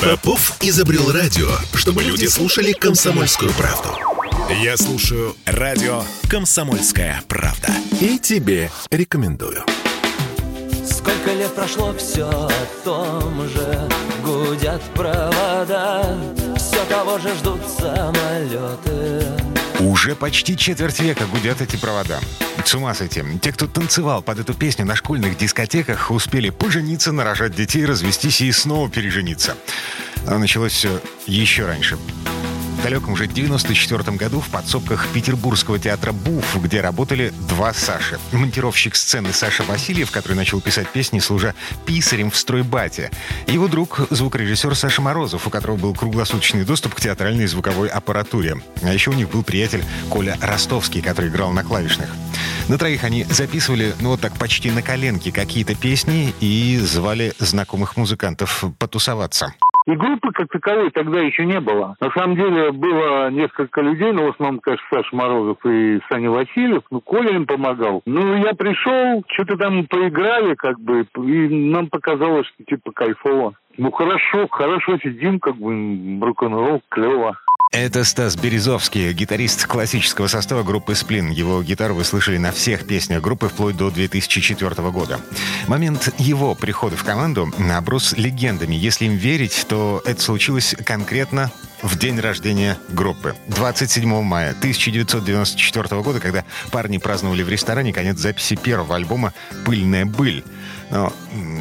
Попов изобрел радио, чтобы люди слушали комсомольскую правду. Я слушаю радио «Комсомольская правда». И тебе рекомендую. Сколько лет прошло, все о том же Гудят провода Все того же ждут самолеты Уже почти четверть века гудят эти провода. С ума сойти. Те, кто танцевал под эту песню на школьных дискотеках, успели пожениться, нарожать детей, развестись и снова пережениться. А началось все еще раньше. В далеком уже 94 году в подсобках Петербургского театра «Буф», где работали два Саши. Монтировщик сцены Саша Васильев, который начал писать песни, служа писарем в стройбате. Его друг, звукорежиссер Саша Морозов, у которого был круглосуточный доступ к театральной звуковой аппаратуре. А еще у них был приятель Коля Ростовский, который играл на клавишных. На троих они записывали, ну вот так, почти на коленке какие-то песни и звали знакомых музыкантов потусоваться. И группы как таковой тогда еще не было. На самом деле было несколько людей, но в основном, конечно, Саша Морозов и Саня Васильев. Ну, Коля им помогал. Ну, я пришел, что-то там поиграли, как бы, и нам показалось, что типа кайфово. Ну, хорошо, хорошо сидим, как бы, рок-н-ролл, клево. Это Стас Березовский, гитарист классического состава группы «Сплин». Его гитару вы слышали на всех песнях группы вплоть до 2004 года. Момент его прихода в команду оброс легендами. Если им верить, то это случилось конкретно в день рождения группы. 27 мая 1994 года, когда парни праздновали в ресторане конец записи первого альбома «Пыльная быль». Но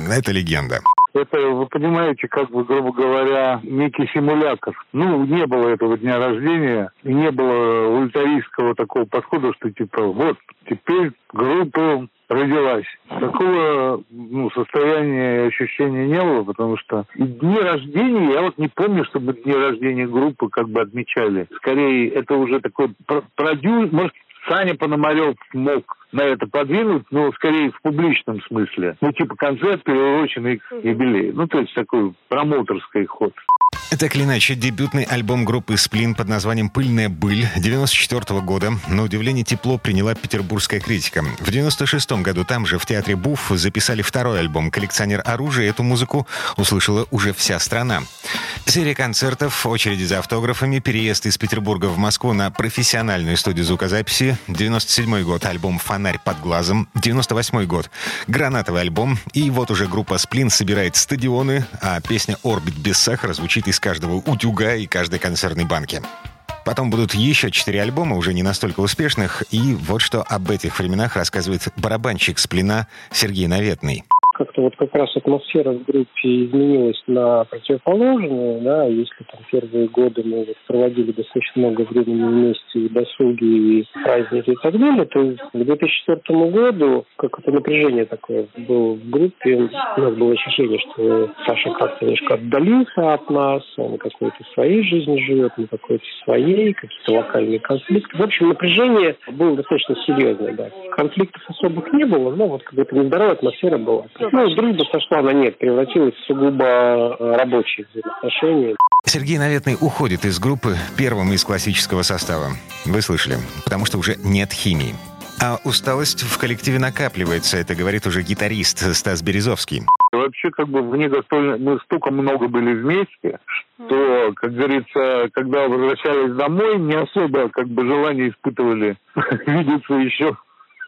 это легенда. Это, вы понимаете, как бы, грубо говоря, некий симулятор. Ну, не было этого дня рождения, и не было ультаристского такого подхода, что типа, вот, теперь группа родилась. Такого ну, состояния и ощущения не было, потому что и дни рождения, я вот не помню, чтобы дни рождения группы как бы отмечали. Скорее, это уже такой продюсер, может, Саня Пономарев мог на это подвинуть, но скорее в публичном смысле. Ну, типа концерт, приуроченный к юбилею. Ну, то есть такой промоутерский ход. Так или иначе, дебютный альбом группы «Сплин» под названием «Пыльная быль» 94 года на удивление тепло приняла петербургская критика. В 96 году там же, в театре «Буф», записали второй альбом «Коллекционер оружия». Эту музыку услышала уже вся страна. Серия концертов, очереди за автографами, переезд из Петербурга в Москву на профессиональную студию звукозаписи. 97 год альбом «Фонарь под глазом». 98 год гранатовый альбом. И вот уже группа «Сплин» собирает стадионы, а песня «Орбит без сахара» звучит из каждого утюга и каждой консервной банки. Потом будут еще четыре альбома, уже не настолько успешных, и вот что об этих временах рассказывает барабанщик «Сплина» Сергей Наветный как-то вот как раз атмосфера в группе изменилась на противоположную, да, если там первые годы мы вот проводили достаточно много времени вместе, и досуги, и праздники и так далее, то к 2004 году как это напряжение такое было в группе, у нас было ощущение, что Саша как-то немножко отдалился от нас, он какой-то своей жизнью живет, мы какой-то своей, какие-то локальные конфликты. В общем, напряжение было достаточно серьезное, да. Конфликтов особых не было, но вот какая-то нездоровая атмосфера была. Ну, дружба сошла на нет, превратилась в сугубо э, рабочие взаимоотношения. Сергей Наветный уходит из группы первым из классического состава. Вы слышали, потому что уже нет химии. А усталость в коллективе накапливается, это говорит уже гитарист Стас Березовский. Вообще, как бы в негастольно... мы столько много были вместе, что, как говорится, когда возвращались домой, не особо как бы желание испытывали видеться еще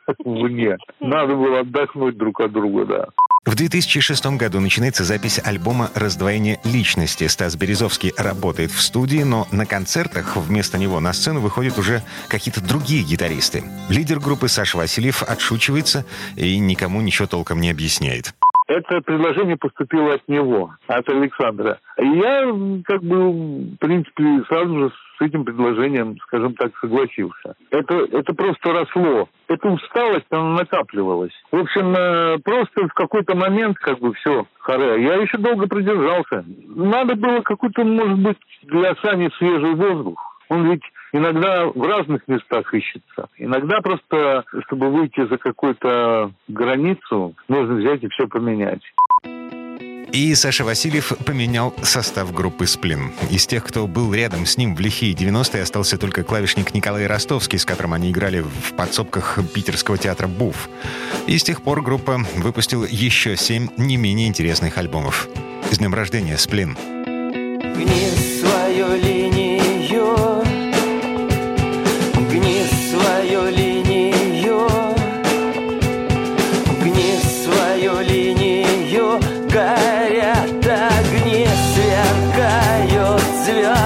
вне. Надо было отдохнуть друг от друга, да. В 2006 году начинается запись альбома «Раздвоение личности». Стас Березовский работает в студии, но на концертах вместо него на сцену выходят уже какие-то другие гитаристы. Лидер группы Саша Васильев отшучивается и никому ничего толком не объясняет. Это предложение поступило от него, от Александра. Я, как бы, в принципе, сразу же с этим предложением, скажем так, согласился. Это, это просто росло. Эта усталость, она накапливалась. В общем, э, просто в какой-то момент, как бы, все, харе. Я еще долго продержался. Надо было какой-то, может быть, для Сани свежий воздух. Он ведь иногда в разных местах ищется. Иногда просто, чтобы выйти за какую-то границу, нужно взять и все поменять. И Саша Васильев поменял состав группы «Сплин». Из тех, кто был рядом с ним в лихие 90-е, остался только клавишник Николай Ростовский, с которым они играли в подсобках питерского театра «Буф». И с тех пор группа выпустила еще семь не менее интересных альбомов. С днем рождения, Сплин. Гни свою линию, горят